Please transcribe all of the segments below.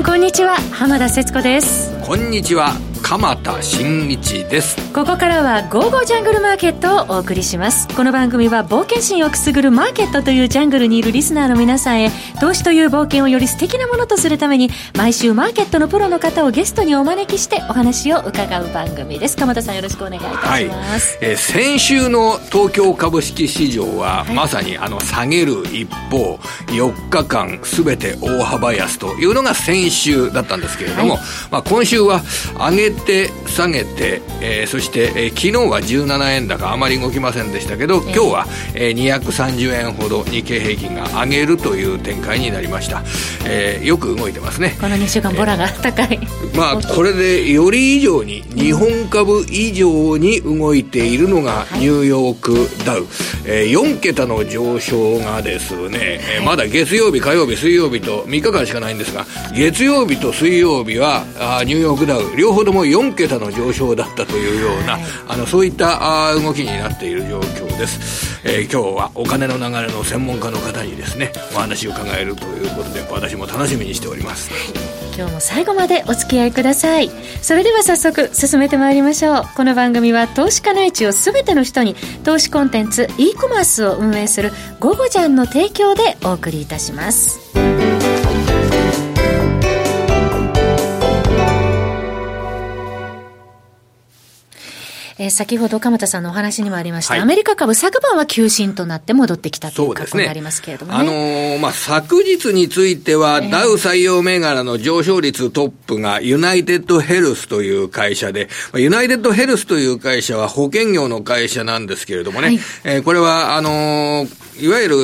んこんにちは。浜田節子です。こんにちは。鎌田新一です。ここからは「ゴーゴージャングルマーケット」をお送りします。この番組は冒険心をくすぐるマーケットというジャングルにいるリスナーの皆さんへ投資という冒険をより素敵なものとするために毎週マーケットのプロの方をゲストにお招きしてお話を伺う番組です。鎌田さんよろしくお願いいたします、はい、えー、先週の東京株式市場は、はい、まさにあの下げる一方4日間すべて大幅安というのが先週だったんですけれども、はい、まあ、今週は上げて下げて、えー、そして、えー、昨日は17円高あまり動きませんでしたけど、今日は、えー、230円ほど日経平均が上げるという展開になりました、えー、よく動いてますね。この2週間ボラが高い、まあ これでより以上に日本株以上に動いているのがニューヨークダウ、えー、4桁の上昇がですね、えー、まだ月曜日火曜日水曜日と3日間しかないんですが月曜日と水曜日はあニューヨークダウ両方とも4桁の上昇だったというような、あのそういったあ動きになっている状況です、えー、今日はお金の流れの専門家の方にですねお話を伺えるということで私も楽しみにしております、今日も最後までお付き合いください。それでは早速進めてまいりましょう。この番組は投資家の位置を全ての人に投資コンテンツ e コマースを運営する「ゴゴジャン」の提供でお送りいたします。えー、先ほど鎌田さんのお話にもありました、はい、アメリカ株、昨晩は急進となって戻ってきたという格好になりますけれども、ね、あのー、まあ、昨日については、ダウ採用銘柄の上昇率トップがユナイテッドヘルスという会社で、ユナイテッドヘルスという会社は保険業の会社なんですけれどもね、はい、えー、これは、あのーいわゆる、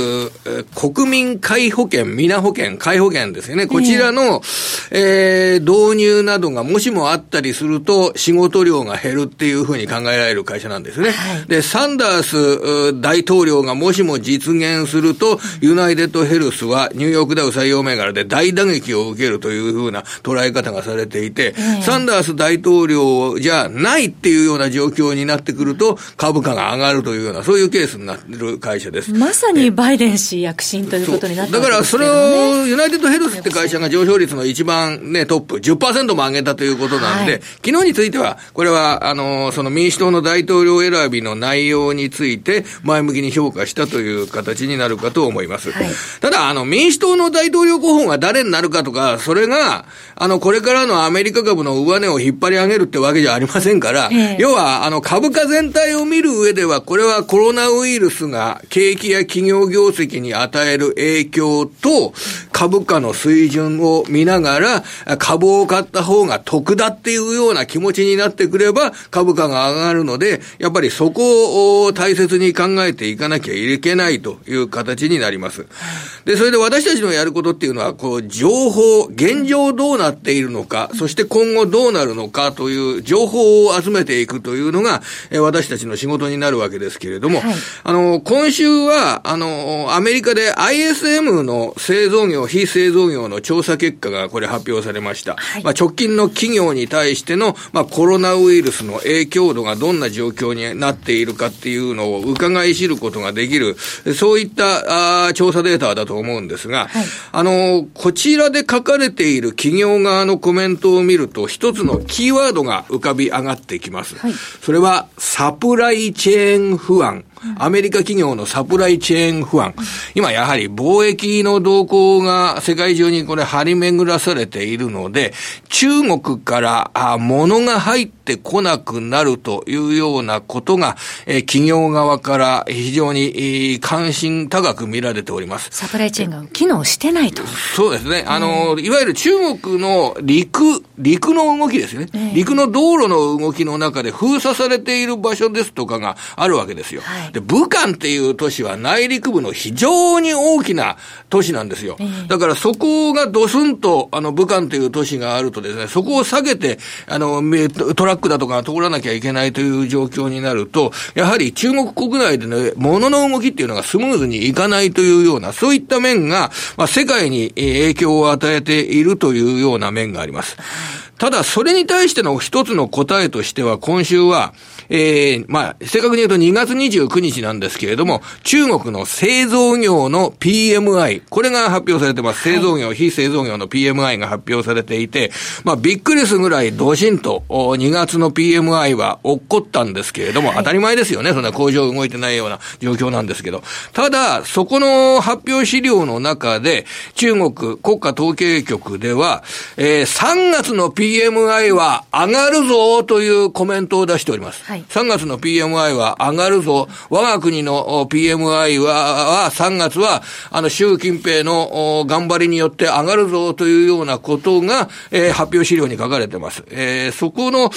えー、国民皆保険、皆保険、皆保険ですよね。こちらの、えー、導入などがもしもあったりすると、仕事量が減るっていうふうに考えられる会社なんですね。はい、で、サンダース大統領がもしも実現すると、ユナイテッドヘルスはニューヨークダウ採用銘柄で大打撃を受けるというふうな捉え方がされていて、サンダース大統領じゃないっていうような状況になってくると、株価が上がるというような、そういうケースになってる会社です。まささにバイデン氏躍進ということになってだからそれを、ユナイテッドヘルスって会社が上昇率の一番ね、トップ、10%も上げたということなんで、はい、昨日については、これは、あの、その民主党の大統領選びの内容について、前向きに評価したという形になるかと思います。はい、ただ、あの、民主党の大統領候補が誰になるかとか、それが、あの、これからのアメリカ株の上値を引っ張り上げるってわけじゃありませんから、えー、要は、あの、株価全体を見る上では、これはコロナウイルスが景気や企業業績に与える影響と、株価の水準を見ながら、株を買った方が得だっていうような気持ちになってくれば、株価が上がるので、やっぱりそこを大切に考えていかなきゃいけないという形になります。で、それで私たちのやることっていうのは、こう、情報、現状どうなっているのか、そして今後どうなるのかという情報を集めていくというのが、私たちの仕事になるわけですけれども、はい、あの、今週は、あの、アメリカで ISM の製造業、非製造業の調査結果がこれ発表されました。はい、まあ、直近の企業に対しての、まあ、コロナウイルスの影響度がどんな状況になっているかっていうのを伺い知ることができる、そういったあ調査データだと思うんですが、はい、あの、こちらで書かれている企業側のコメントを見ると、一つのキーワードが浮かび上がってきます。はい、それは、サプライチェーン不安。アメリカ企業のサプライチェーン不安。今やはり貿易の動向が世界中にこれ張り巡らされているので、中国からあ物が入ってこなくなるというようなことが、え企業側から非常に関心高く見られております。サプライチェーンが機能してないと。そうですね。あの、いわゆる中国の陸、陸の動きですよね。陸の道路の動きの中で封鎖されている場所ですとかがあるわけですよ。はいで、武漢っていう都市は内陸部の非常に大きな都市なんですよ。だからそこがドスンと、あの、武漢という都市があるとですね、そこを下げて、あの、トラックだとか通らなきゃいけないという状況になると、やはり中国国内でね、物の動きっていうのがスムーズにいかないというような、そういった面が、まあ、世界に影響を与えているというような面があります。ただ、それに対しての一つの答えとしては、今週は、えー、まあ、正確に言うと2月29日なんですけれども、中国の製造業の PMI、これが発表されてます。製造業、はい、非製造業の PMI が発表されていて、まあ、びっくりするぐらいドシンと2月の PMI は起こったんですけれども、はい、当たり前ですよね。そんな工場動いてないような状況なんですけど。ただ、そこの発表資料の中で、中国国家統計局では、えー、3月の PMI は上がるぞというコメントを出しております。はい、3月の PMI は上がるぞ。我が国の PMI は、は3月は、あの、習近平の頑張りによって上がるぞというようなことが、えー、発表資料に書かれてます。えー、そこの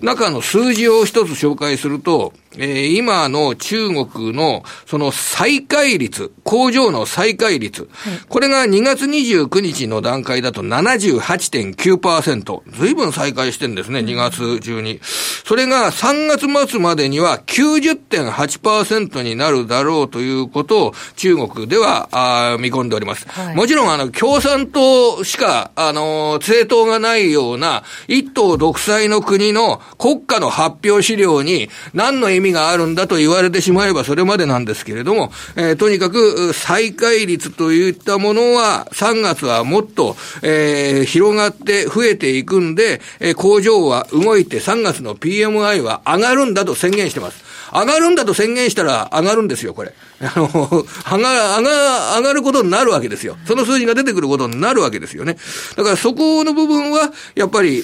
中の数字を一つ紹介すると、えー、今の中国のその再開率、工場の再開率、はい、これが2月29日の段階だと78.9%。随分再開してるんですね、2月中に。それが3月末までには90.8%になるだろうということを中国ではあ見込んでおります。はい、もちろん、あの、共産党しか、あの、政党がないような一党独裁の国の国家の発表資料に何の意味味があるんだと言われてしまえばそれまでなんですけれども、えー、とにかく再開率といったものは3月はもっと、えー、広がって増えていくんで、えー、工場は動いて3月の PMI は上がるんだと宣言してます。上がるんだと宣言したら上がるんですよ、これ。あの、上が、上が、上がることになるわけですよ。その数字が出てくることになるわけですよね。だからそこの部分は、やっぱり、え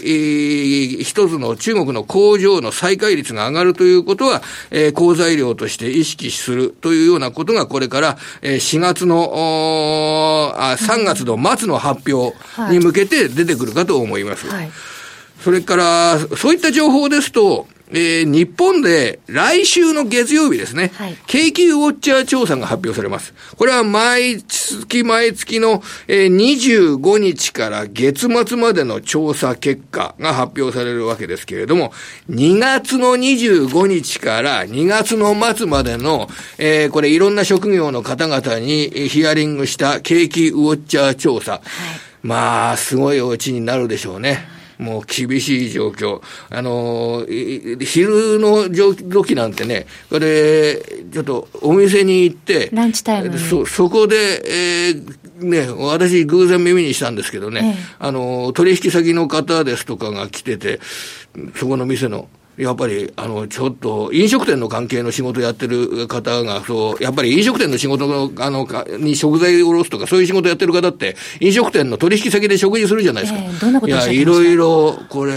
ー、一つの中国の工場の再開率が上がるということは、えー、好材料として意識するというようなことが、これから、えー、4月の、あ3月の末の発表に向けて出てくるかと思います。はい、それから、そういった情報ですと、えー、日本で来週の月曜日ですね、はい、景気ウォッチャー調査が発表されます。これは毎月毎月の、えー、25日から月末までの調査結果が発表されるわけですけれども、2月の25日から2月の末までの、えー、これいろんな職業の方々にヒアリングした景気ウォッチャー調査。はい、まあ、すごいお家になるでしょうね。もう厳しい状況。あの、昼の時なんてね、これ、ちょっとお店に行って、ランチタイムそ、そこで、えー、ね、私偶然耳にしたんですけどね、ええ、あの、取引先の方ですとかが来てて、そこの店の、やっぱり、あの、ちょっと、飲食店の関係の仕事やってる方が、そう、やっぱり飲食店の仕事の、あの、に食材を卸すとか、そういう仕事やってる方って、飲食店の取引先で食事するじゃないですか。えー、どんなこといや、いろいろ、これ、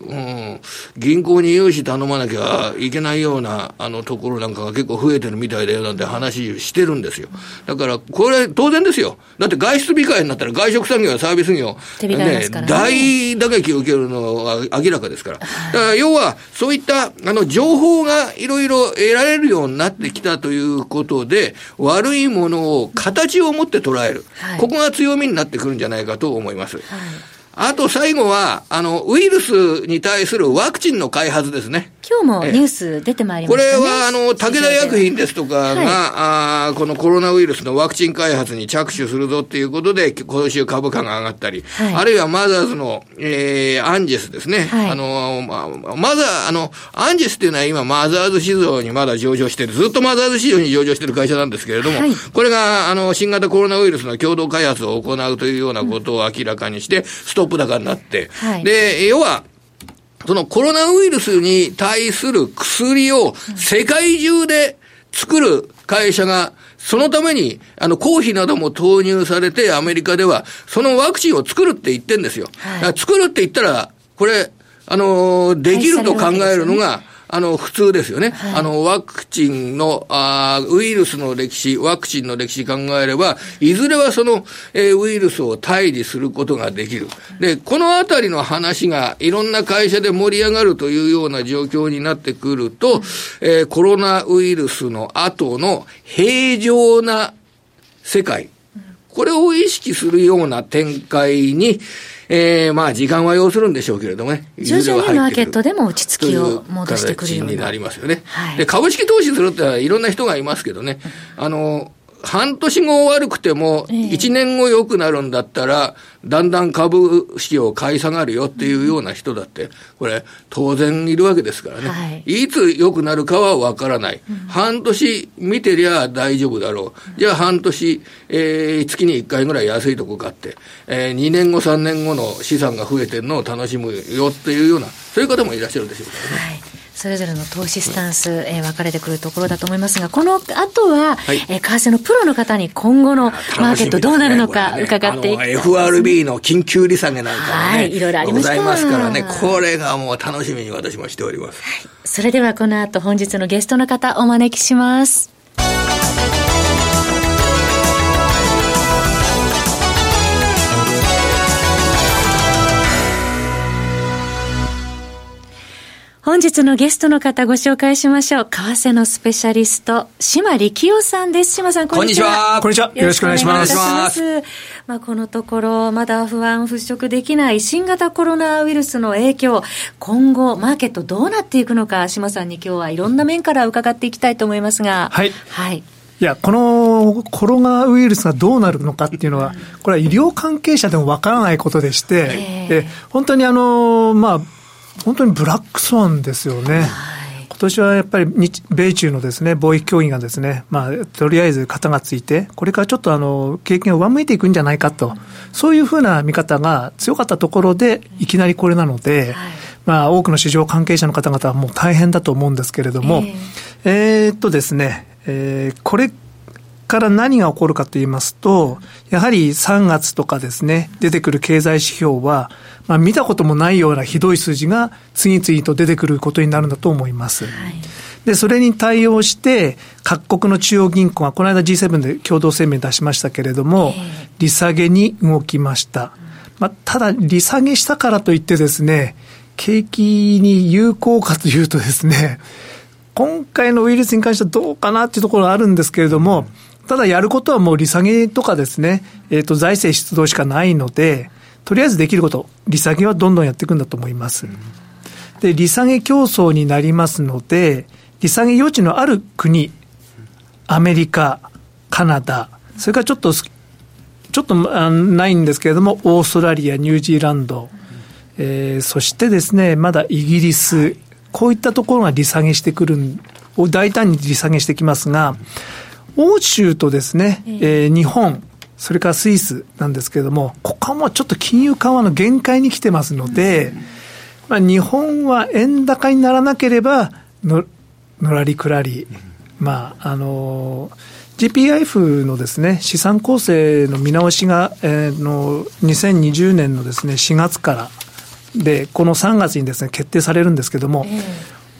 うん、銀行に融資頼まなきゃいけないような、あの、ところなんかが結構増えてるみたいだよなんて話してるんですよ。だから、これ、当然ですよ。だって外出控えになったら外食産業やサービス業、ね、ね、大打撃を受けるのは明らかですから。だから要は、そういった、あの、情報がいろいろ得られるようになってきたということで、悪いものを形を持って捉える。はい、ここが強みになってくるんじゃないかと思います。はいあと最後は、あの、ウイルスに対するワクチンの開発ですね。今日もニュース出てまいりました、ね、これは、あの、武田薬品ですとかが、はい、あこのコロナウイルスのワクチン開発に着手するぞっていうことで、今週株価が上がったり、はい、あるいはマザーズの、えー、アンジェスですね。はい、あの、ま、マザー、あの、アンジェスっていうのは今マザーズ市場にまだ上場してる、ずっとマザーズ市場に上場してる会社なんですけれども、はい、これが、あの、新型コロナウイルスの共同開発を行うというようなことを明らかにして、ストップ高になって、で、要は、そのコロナウイルスに対する薬を世界中で作る会社が、そのために、あの、公費なども投入されて、アメリカでは、そのワクチンを作るって言ってんですよ。はい、作るって言ったら、これ、あの、できると考えるのが、あの、普通ですよね。はい、あの、ワクチンの、あウイルスの歴史、ワクチンの歴史考えれば、いずれはその、えー、ウイルスを退治することができる。で、このあたりの話がいろんな会社で盛り上がるというような状況になってくると、えー、コロナウイルスの後の平常な世界、これを意識するような展開に、えー、まあ時間は要するんでしょうけれどもね。徐々にマーケットでも落ち着きを戻してくるようになりますよね。はい、で、株式投資するっていろんな人がいますけどね、あの、半年後悪くても、1年後良くなるんだったら、だんだん株式を買い下がるよっていうような人だって、これ、当然いるわけですからね。はい、いつ良くなるかはわからない。うん、半年見てりゃ大丈夫だろう。じゃあ半年、えー、月に1回ぐらい安いとこ買って、えー、2年後、3年後の資産が増えてるのを楽しむよっていうような、そういう方もいらっしゃるでしょうからね。はいそれぞれの投資スタンス、えー、分かれてくるところだと思いますが、この後は、はい、えー、為替のプロの方に今後のマーケットどうなるのか伺っていき、ね、FRB の緊急利下げなんかもね、はい、いろいろありました。ございますからね、これがもう楽しみに私もしております。はい、それではこの後本日のゲストの方お招きします。本日のゲストの方ご紹介しましょう。為替のスペシャリスト、島力夫さんです。島さん、こんにちは。こんにちは。よろしくお願いします。まあ、このところ、まだ不安払拭できない新型コロナウイルスの影響、今後、マーケットどうなっていくのか、島さんに今日はいろんな面から伺っていきたいと思いますが。はい。はい。いや、このコロナウイルスがどうなるのかっていうのは、これは医療関係者でもわからないことでして、え本当にあの、まあ、本当にブラックスワンですよね。今年はやっぱり日米中のですね貿易協議がですね、まあ、とりあえず型がついて、これからちょっとあの経験を上向いていくんじゃないかと、そういうふうな見方が強かったところで、いきなりこれなので、まあ、多くの市場関係者の方々はもう大変だと思うんですけれども、えー、っとですね、えー、これから何が起こるかと言いますと、やはり3月とかですね、出てくる経済指標は、まあ、見たこともないようなひどい数字が次々と出てくることになるんだと思います。はいで、それに対応して、各国の中央銀行が、この間 G7 で共同声明出しましたけれども、利下げに動きました。まあ、ただ、利下げしたからといってですね、景気に有効かというとですね、今回のウイルスに関してはどうかなっていうところがあるんですけれども、ただやることはもう利下げとかですね、えっ、ー、と、財政出動しかないので、とりあえずできること、利下げはどんどんやっていくんだと思います。で、利下げ競争になりますので、利下げ余地のある国、アメリカ、カナダ、それからちょっと、ちょっとないんですけれども、オーストラリア、ニュージーランド、えー、そしてですね、まだイギリス、こういったところが利下げしてくる、大胆に利下げしてきますが、欧州とですね、えー、日本、それからスイスなんですけれども、ここはもうちょっと金融緩和の限界に来てますので、まあ、日本は円高にならなければの、のらりくらり、まあ、あの GPIF のですね、資産構成の見直しが、えー、の2020年のですね、4月からで、この3月にですね、決定されるんですけれども、えー、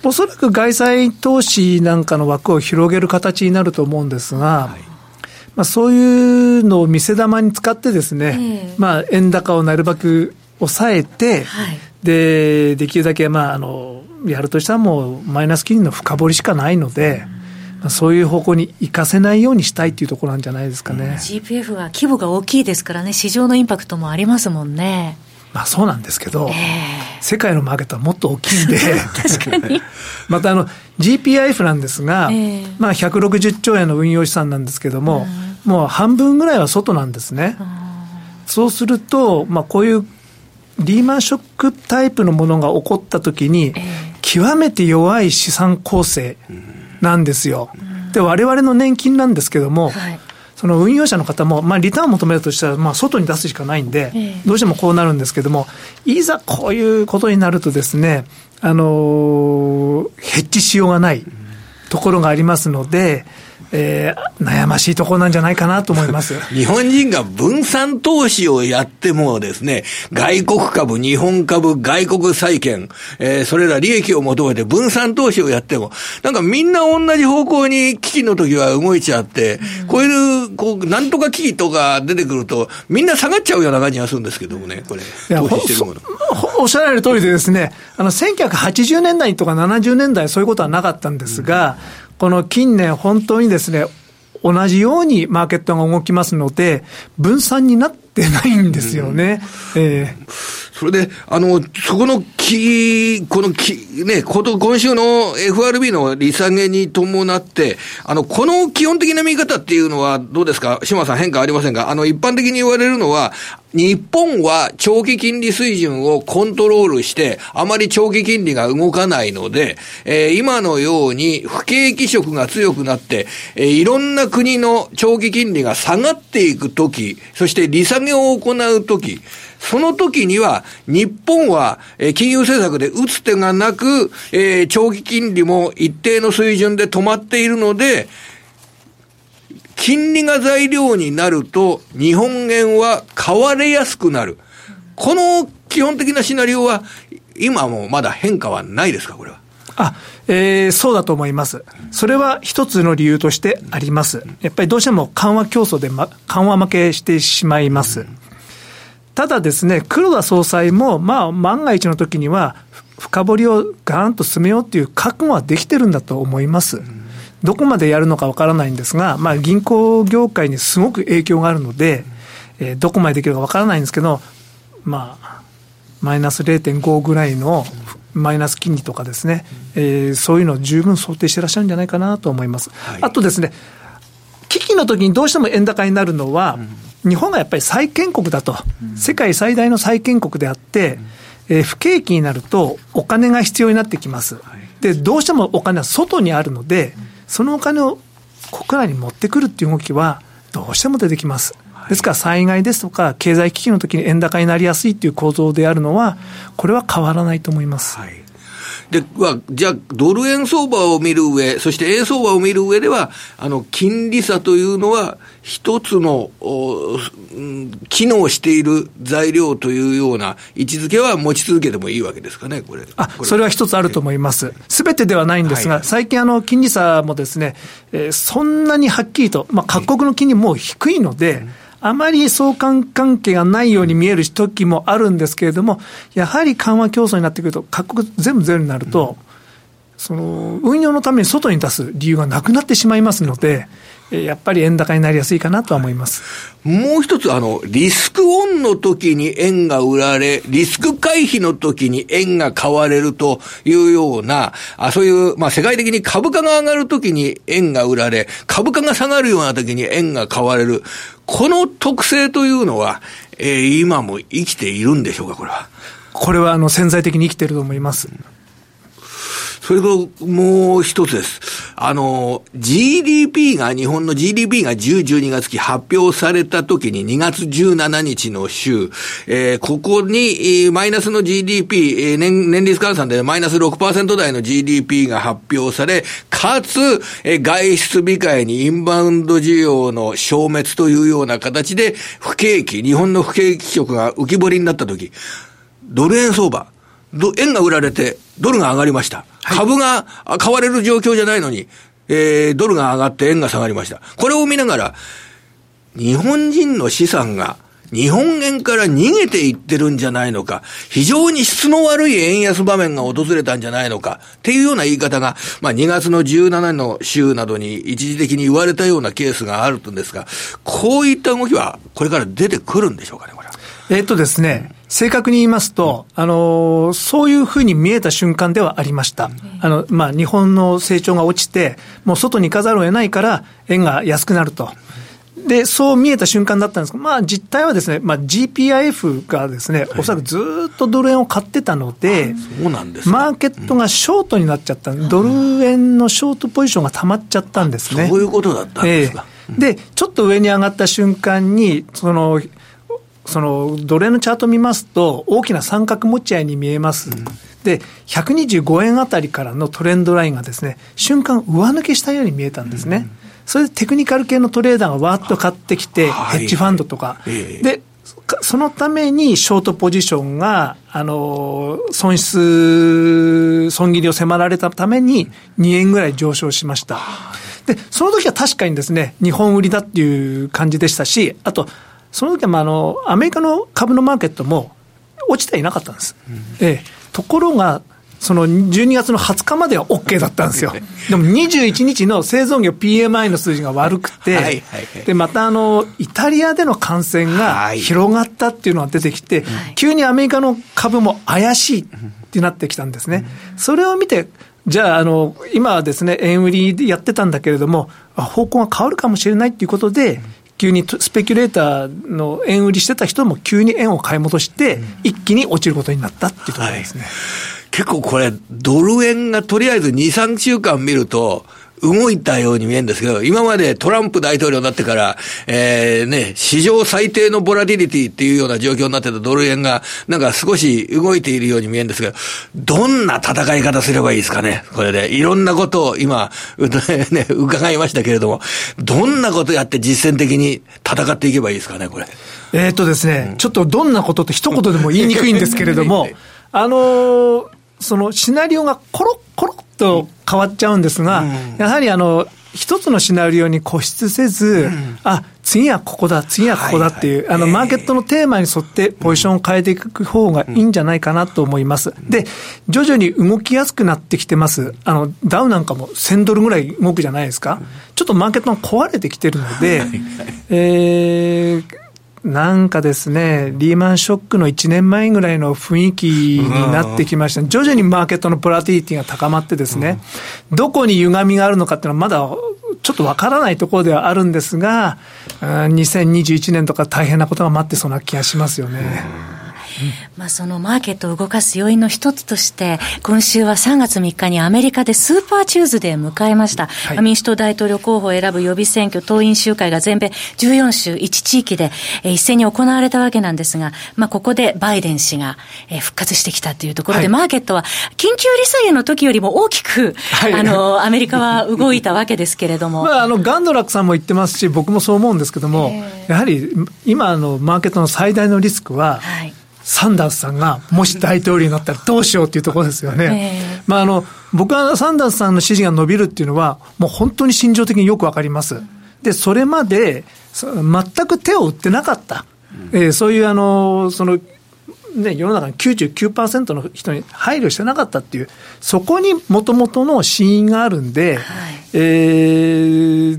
おそらく外債投資なんかの枠を広げる形になると思うんですが、はいまあ、そういうのを見せ玉に使ってですね、えー、まあ、円高をなるべく抑えて、はい、で、できるだけ、まあ、あの、やるとしたらもうマイナス金利の深掘りしかないので、まあ、そういう方向に行かせないようにしたいっていうところなんじゃないですかね。GPF は規模が大きいですからね、市場のインパクトもありますもんね。まあそうなんですけど、えー、世界のマーケットはもっと大きいんで。またあの GPIF なんですが、えー、まあ160兆円の運用資産なんですけども、うん、もう半分ぐらいは外なんですね。そうすると、まあこういうリーマンショックタイプのものが起こったときに、極めて弱い資産構成なんですよ。で、我々の年金なんですけども、はいその運用者の方も、まあ、リターンを求めるとしたら、まあ、外に出すしかないんで、どうしてもこうなるんですけども、いざこういうことになるとですね、あのヘッジしようがないところがありますので、えー、悩ましいところなんじゃないかなと思います。日本人が分散投資をやってもですね、外国株、日本株、外国債券、えー、それら利益を求めて分散投資をやっても、なんかみんな同じ方向に危機の時は動いちゃって、うん、こういう、こう、なんとか危機とか出てくると、みんな下がっちゃうような感じがするんですけどもね、これ、投資してるもの。おっしゃられる通りでですね、あの、1980年代とか70年代そういうことはなかったんですが、うんこの近年本当にですね、同じようにマーケットが動きますので、分散になってないんですよね。うん、えーそれで、あの、そこのき、このき、ね、こと、今週の FRB の利下げに伴って、あの、この基本的な見方っていうのはどうですか？島さん変化ありませんか？あの、一般的に言われるのは、日本は長期金利水準をコントロールして、あまり長期金利が動かないので、えー、今のように不景気色が強くなって、えー、いろんな国の長期金利が下がっていくとき、そして利下げを行うとき、その時には、日本は、え金融政策で打つ手がなく、えー、長期金利も一定の水準で止まっているので、金利が材料になると、日本円は買われやすくなる。この基本的なシナリオは、今もまだ変化はないですか、これは？あ、えー、そうだと思います。それは一つの理由としてあります。やっぱりどうしても緩和競争で、ま、緩和負けしてしまいます。ただですね、黒田総裁も、まあ、万が一の時には、深掘りをガーンと進めようっていう覚悟はできてるんだと思います。どこまでやるのかわからないんですが、まあ、銀行業界にすごく影響があるので、えー、どこまでできるかわからないんですけど、まあ、マイナス0.5ぐらいのマイナス金利とかですね、えー、そういうのを十分想定してらっしゃるんじゃないかなと思います。はい、あとですね、危機の時にどうしても円高になるのは、うん日本がやっぱり債権国だと、世界最大の債権国であって、えー、不景気になるとお金が必要になってきます。で、どうしてもお金は外にあるので、そのお金を国内に持ってくるっていう動きはどうしても出てきます。ですから災害ですとか経済危機の時に円高になりやすいっていう構造であるのは、これは変わらないと思います。はいで、は、じゃあ、ドル円相場を見る上、そして円相場を見る上では、あの、金利差というのは、一つの、機能している材料というような位置づけは持ち続けてもいいわけですかね、これ。あ、それは一つあると思います。すべてではないんですが、はい、最近あの、金利差もですね、えー、そんなにはっきりと、まあ、各国の金利も低いので、うんあまり相関関係がないように見える時もあるんですけれども、やはり緩和競争になってくると、各国全部ゼロになると、その運用のために外に出す理由がなくなってしまいますので、やっぱり円高になりやすいかなとは思います。もう一つ、あの、リスクオンの時に円が売られ、リスク回避の時に円が買われるというような、あそういう、まあ、世界的に株価が上がる時に円が売られ、株価が下がるような時に円が買われる。この特性というのは、えー、今も生きているんでしょうか、これは？これは、あの、潜在的に生きていると思います。それともう一つです。あの、GDP が、日本の GDP が10、12月期発表された時に2月17日の週、えー、ここに、マイナスの GDP、えー、年、年率換算でマイナス6%台の GDP が発表され、かつ、えー、外出控えにインバウンド需要の消滅というような形で、不景気、日本の不景気色が浮き彫りになった時、ドル円相場、円が売られて、ドルが上がりました。株が買われる状況じゃないのに、えー、ドルが上がって円が下がりました。これを見ながら、日本人の資産が日本円から逃げていってるんじゃないのか、非常に質の悪い円安場面が訪れたんじゃないのか、っていうような言い方が、まあ2月の17の週などに一時的に言われたようなケースがあるんですが、こういった動きはこれから出てくるんでしょうかね、これは。えっとですね、正確に言いますと、あの、そういうふうに見えた瞬間ではありました。あの、まあ、日本の成長が落ちて、もう外に行かざるを得ないから、円が安くなると。で、そう見えた瞬間だったんですが、まあ、実態はですね、まあ、GPIF がですね、おそらくずっとドル円を買ってたので、そうなんですマーケットがショートになっちゃった、ドル円のショートポジションが溜まっちゃったんですね。そういうことだったんですか。えー、で、ちょっと上に上がった瞬間に、その、その奴隷のチャート見ますと、大きな三角持ち合いに見えます。うん、で、125円あたりからのトレンドラインがですね、瞬間上抜けしたように見えたんですね。うん、それでテクニカル系のトレーダーがわーっと買ってきて、ヘッジファンドとか。で、そのためにショートポジションが、あの、損失、損切りを迫られたために2円ぐらい上昇しました。で、その時は確かにですね、日本売りだっていう感じでしたし、あと、その時はまああのアメリカの株のマーケットも落ちていなかったんです。うん、ええ、ところが、その12月の20日までは OK だったんですよ。でも21日の製造業 PMI の数字が悪くて、はいはいはい、で、またあの、イタリアでの感染が広がったっていうのが出てきて、はい、急にアメリカの株も怪しいってなってきたんですね。それを見て、じゃあ、あの、今はですね、円売りでやってたんだけれども、方向が変わるかもしれないっていうことで、急にスペキュレーターの円売りしてた人も急に円を買い戻して、一気に落ちることになったっていうところですね。はい結構これ、ドル円がとりあえず2、3週間見ると、動いたように見えるんですけど、今までトランプ大統領になってから、えー、ね、史上最低のボラティリティっていうような状況になってたドル円が、なんか少し動いているように見えるんですけど、どんな戦い方すればいいですかね、これで。いろんなことを今、ね、伺いましたけれども、どんなことやって実践的に戦っていけばいいですかね、これ？えっとですね、うん、ちょっとどんなことって一言でも言いにくいんですけれども、あのーそのシナリオがコロッコロッと変わっちゃうんですが、うん、やはりあの、一つのシナリオに固執せず、うん、あ、次はここだ、次はここだっていう、はいはい、あの、マーケットのテーマに沿ってポジションを変えていく方がいいんじゃないかなと思います。で、徐々に動きやすくなってきてます。あの、ダウなんかも1000ドルぐらい動くじゃないですか。ちょっとマーケットが壊れてきてるので、えー、なんかですね、リーマンショックの1年前ぐらいの雰囲気になってきました、徐々にマーケットのボラティリティが高まってですね、どこに歪みがあるのかっていうのはまだちょっとわからないところではあるんですが、2021年とか大変なことが待ってそうな気がしますよね。まあ、そのマーケットを動かす要因の一つとして、今週は3月3日にアメリカでスーパーチューズデーを迎えました。はい、民主党大統領候補を選ぶ予備選挙党員集会が全米14州1地域で、えー、一斉に行われたわけなんですが、まあ、ここでバイデン氏が、えー、復活してきたというところで、はい、マーケットは緊急利下げの時よりも大きく、はい、あの、アメリカは動いたわけですけれども。まあ、あの、ガンドラックさんも言ってますし、僕もそう思うんですけども、やはり今のマーケットの最大のリスクは、はいサンダースさんがもし大統領になったらどうしようっていうところですよね。まあ、あの、僕はサンダースさんの支持が伸びるっていうのは、もう本当に心情的によくわかります。で、それまで、全く手を打ってなかった。えー、そういうあの、その、ね、世の中の99%の人に配慮してなかったっていう、そこにもともとの死因があるんで、はい、えー、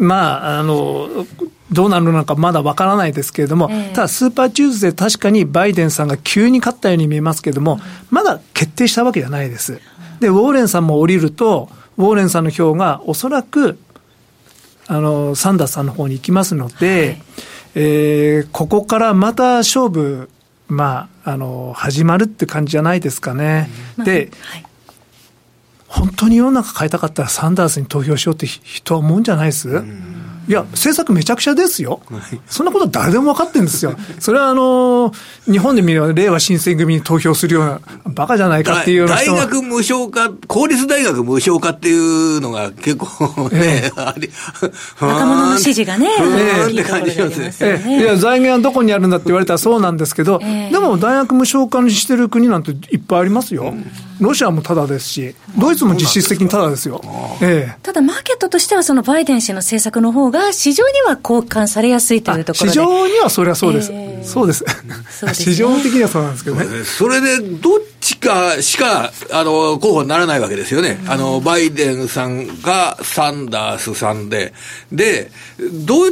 まあ、あの、どうなるのかまだわからないですけれども、えー、ただスーパーチューズデーで確かにバイデンさんが急に勝ったように見えますけれども、まだ決定したわけじゃないです。で、ウォーレンさんも降りると、ウォーレンさんの票がおそらく、あの、サンダースさんの方に行きますので、はい、えー、ここからまた勝負、まあ、あの、始まるって感じじゃないですかね。で、はい。本当に世の中変えたかったらサンダースに投票しようって人は思うんじゃないです、いや、政策めちゃくちゃですよ。そんなこと誰でも分かってるんですよ。それはあの、日本で見れば、令和新選組に投票するような、バカじゃないかっていう大学無償化、公立大学無償化っていうのが結構ね、あり、若者の支持がね、えって感じしますね。いや、財源はどこにあるんだって言われたらそうなんですけど、でも大学無償化にしてる国なんていっぱいありますよ。ロシアもただですし、ドイツも実質的にただですよ。ええ、ただ、マーケットとしては、そのバイデン氏の政策の方が、市場には交換されやすいというところで市場にはそれはそうです。えー、そうです。ですね、市場的にはそうなんですけどね。それで、どっちかしか、あの、候補にならないわけですよね。あの、バイデンさんがサンダースさんで。で、どっ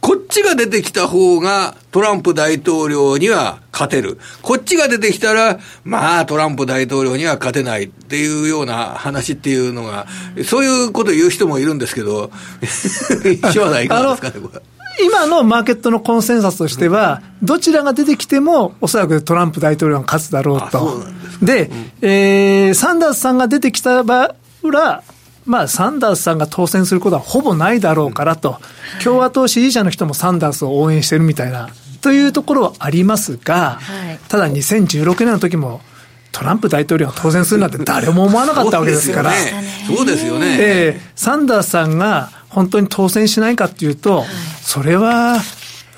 こっちが出てきた方がトランプ大統領には勝てる。こっちが出てきたら、まあトランプ大統領には勝てないっていうような話っていうのが、そういうこと言う人もいるんですけど、一緒はいかがですかね、これ。今のマーケットのコンセンサスとしては、どちらが出てきても、おそらくトランプ大統領が勝つだろうと。で、うん、えー、サンダースさんが出てきた場裏、まあ、サンダースさんが当選することはほぼないだろうからと、共和党支持者の人もサンダースを応援してるみたいな、というところはありますが、ただ2016年の時も、トランプ大統領が当選するなんて誰も思わなかったわけですから。そうですよね。えー、サンダースさんが本当に当選しないかっていうと、それは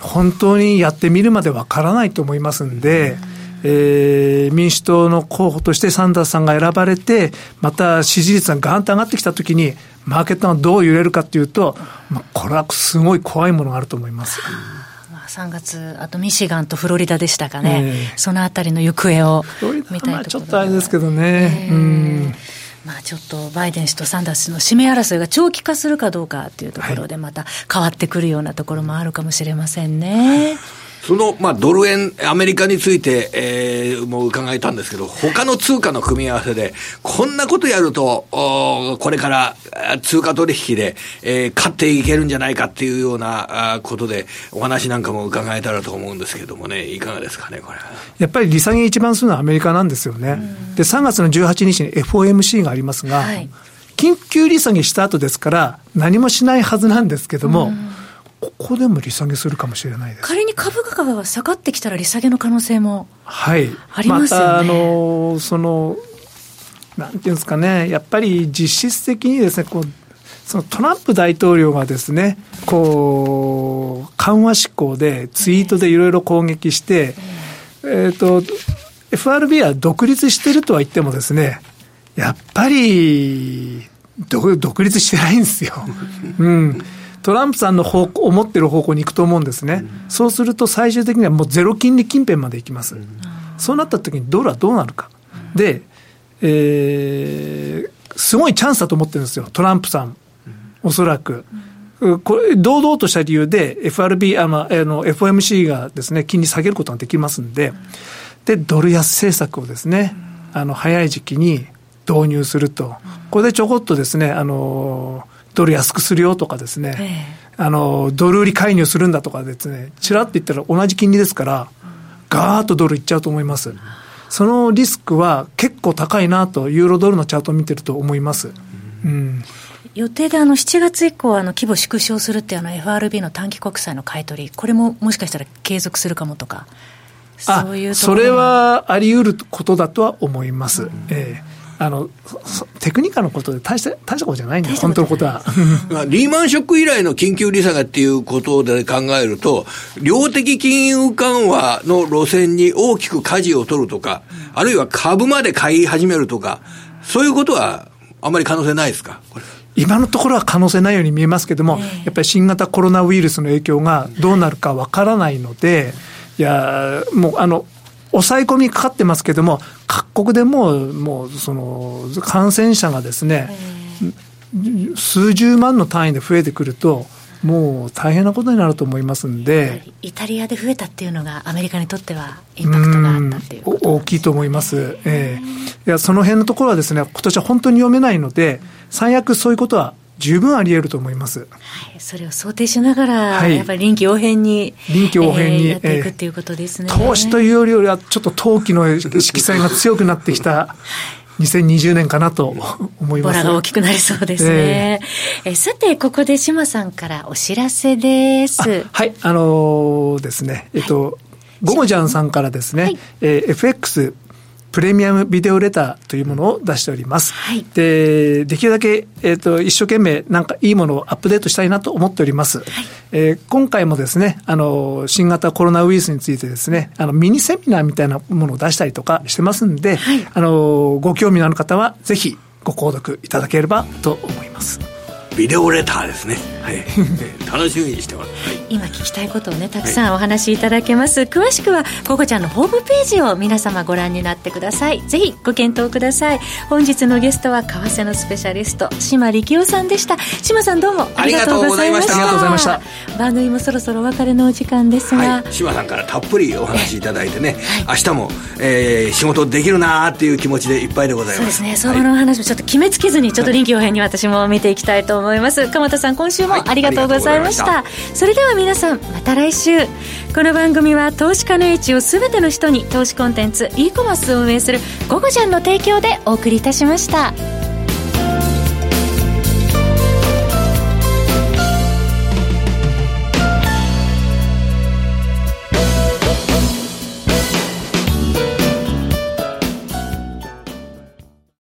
本当にやってみるまでわからないと思いますんで、うんえー、民主党の候補としてサンダースさんが選ばれて、また支持率がガーンと上がってきたときに、マーケットがどう揺れるかというと、まあ、これはすごい怖いものがあると思います。3月、あとミシガンとフロリダでしたかね、えー、そのあたりの行方を見たいところちょっとあれですけどね。えー、うん。まあ、ちょっとバイデン氏とサンダース氏の指名争いが長期化するかどうかというところで、また変わってくるようなところもあるかもしれませんね。その、まあ、ドル円、アメリカについて、えー、もう伺えたんですけど、他の通貨の組み合わせで、こんなことやると、おこれから通貨取引で、えー、勝っていけるんじゃないかっていうようなことで、お話なんかも伺えたらと思うんですけどもね、いかがですかね、これ。やっぱり利下げ一番するのはアメリカなんですよね。で、3月の18日に FOMC がありますが、はい、緊急利下げした後ですから、何もしないはずなんですけども、ここでも利下げするかもしれないです仮に株価が下がってきたら利下げの可能性もありますよね。またあのそのなんていうんですかね、やっぱり実質的にですね、こうそのトランプ大統領がですね、こう、緩和志向でツイートでいろいろ攻撃して、えっ、ー、と、FRB は独立してるとは言ってもですね、やっぱり、独立してないんですよ。うん。トランプさんの方向、思ってる方向に行くと思うんですね。うん、そうすると最終的にはもうゼロ金利近辺まで行きます。うん、そうなった時にドルはどうなるか。うん、で、えー、すごいチャンスだと思ってるんですよ、トランプさん。おそらく。これ、堂々とした理由で FRB、あの、あの FOMC がですね、金利下げることができますんで、で、ドル安政策をですね、あの、早い時期に導入すると。これでちょこっとですね、あの、ドル安くするよとかですね、あの、ドル売り介入するんだとかですね、ちらっと言ったら同じ金利ですから、ガーッとドルいっちゃうと思います。そのリスクは結構高いなと、ユーロドルのチャートを見てると思います。うん、予定であの7月以降、あの規模縮小するっていうあの FRB の短期国債の買い取り、これももしかしたら継続するかもとか、そういうそれはあり得ることだとは思います。うん、えーあの、テクニカルのことで大した、大したことじゃないんだよ、本当のことは。リーマンショック以来の緊急利下げっていうことで考えると、量的金融緩和の路線に大きく舵を取るとか、あるいは株まで買い始めるとか、そういうことはあまり可能性ないですか？今のところは可能性ないように見えますけれども、やっぱり新型コロナウイルスの影響がどうなるかわからないので、いや、もうあの、抑え込みかかってますけれども、各国でもう、もう、その、感染者がですね、数十万の単位で増えてくると、もう大変なことになると思いますんで、イタリアで増えたっていうのが、アメリカにとってはインパクトがあったっていう大きいと思います、えー、いやその辺のところはですね、今年は本当に読めないので、最悪そういうことは十分あり得ると思います、はい、それを想定しながら、はい、やっぱり臨機応変に臨機応変に、えー、やっていくっていうことですね、えー、投資というよりはちょっと投機の色彩が強くなってきた 2020年かなと思います。ボラが大きくなりそうですね。えー、えさて、ここで島さんからお知らせです。はい、あのー、ですね、えっと、ゴゴジャンさんからですね、はい、えー、FX プレミアムビデオレターというものを出しております。はい、で、できるだけ、えっ、ー、と、一生懸命なんかいいものをアップデートしたいなと思っております。はい、えー、今回もですね、あの、新型コロナウイルスについてですね、あの、ミニセミナーみたいなものを出したりとかしてますんで、はい、あの、ご興味のある方はぜひご購読いただければと思います。ビデオレターですね。はい。楽しみにしてます。はい、今聞きたいことをね、たくさんお話しいただけます。はい、詳しくは、ココちゃんのホームページを皆様ご覧になってください。ぜひご検討ください。本日のゲストは、為替のスペシャリスト、島力夫さんでした。島さんどうもありがとうございました。ありがとうございました。番組もそろそろお別れのお時間ですが。はい、島さんからたっぷりお話しいただいてね、はい、明日も、えー、仕事できるなーっていう気持ちでいっぱいでございます。そうですね、相場の話もちょっと決めつけずに、ちょっと臨機応変に私も見ていきたいと思います。鎌田さん今週もありがとうございました、それでは皆さんまた来週この番組は投資家の位置を全ての人に投資コンテンツ e コマースを運営する「ゴゴジャン」の提供でお送りいたしました。